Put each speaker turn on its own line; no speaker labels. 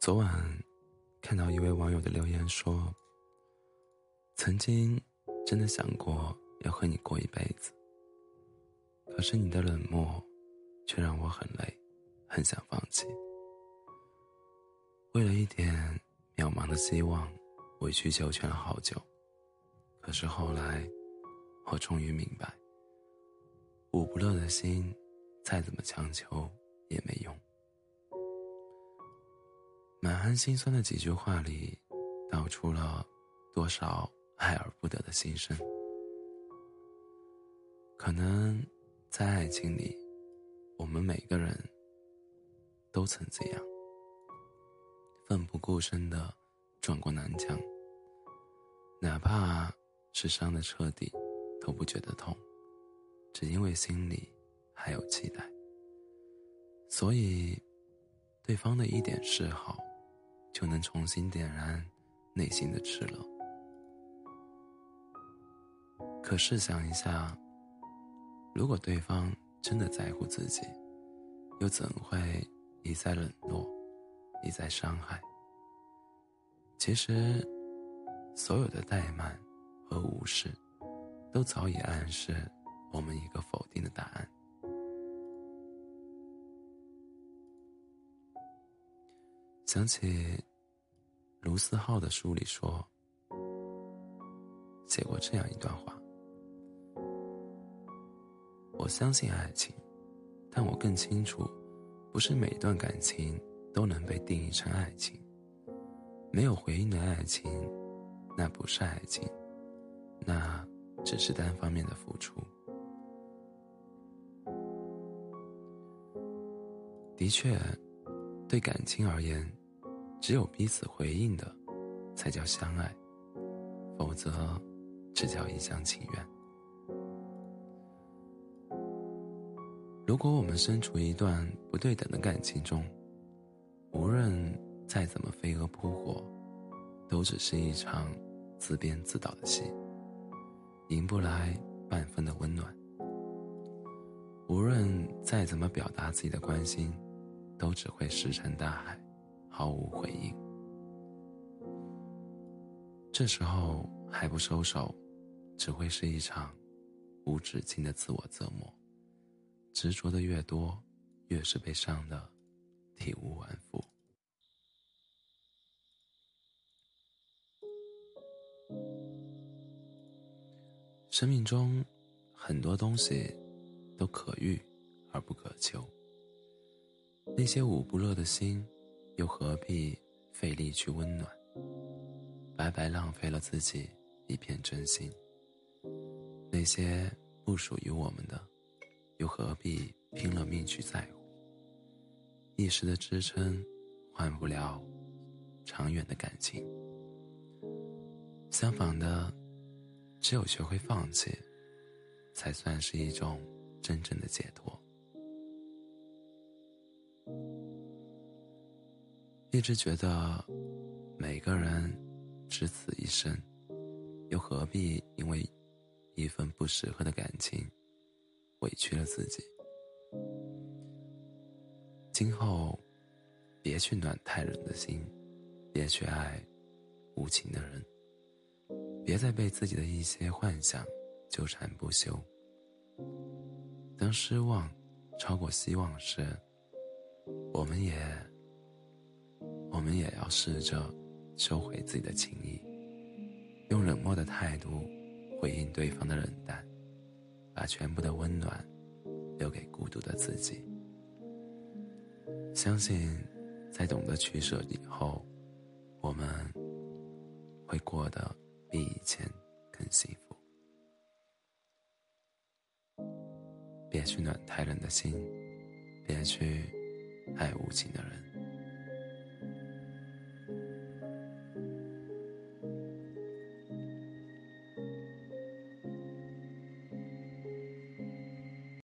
昨晚看到一位网友的留言说：“曾经真的想过要和你过一辈子，可是你的冷漠却让我很累，很想放弃。为了一点渺茫的希望，委曲求全了好久。可是后来，我终于明白，捂不乐的心，再怎么强求也没用。”满含心酸的几句话里，道出了多少爱而不得的心声。可能在爱情里，我们每个人都曾这样，奋不顾身的撞过南墙，哪怕是伤的彻底，都不觉得痛，只因为心里还有期待。所以，对方的一点示好。就能重新点燃内心的炽热。可试想一下，如果对方真的在乎自己，又怎会一再冷落，一再伤害？其实，所有的怠慢和无视，都早已暗示我们一个否定的答案。想起卢思浩的书里说，写过这样一段话：我相信爱情，但我更清楚，不是每段感情都能被定义成爱情。没有回应的爱情，那不是爱情，那只是单方面的付出。的确，对感情而言。只有彼此回应的，才叫相爱；否则，只叫一厢情愿。如果我们身处一段不对等的感情中，无论再怎么飞蛾扑火，都只是一场自编自导的戏，赢不来半分的温暖；无论再怎么表达自己的关心，都只会石沉大海。毫无回应。这时候还不收手，只会是一场无止境的自我折磨。执着的越多，越是被伤的体无完肤。生命中很多东西都可遇而不可求，那些捂不热的心。又何必费力去温暖，白白浪费了自己一片真心。那些不属于我们的，又何必拼了命去在乎？一时的支撑，换不了长远的感情。相反的，只有学会放弃，才算是一种真正的解脱。一直觉得，每个人只此一生，又何必因为一份不适合的感情委屈了自己？今后，别去暖太冷的心，别去爱无情的人，别再被自己的一些幻想纠缠不休。当失望超过希望时，我们也。我们也要试着收回自己的情谊，用冷漠的态度回应对方的冷淡，把全部的温暖留给孤独的自己。相信，在懂得取舍以后，我们会过得比以前更幸福。别去暖太冷的心，别去爱无情的人。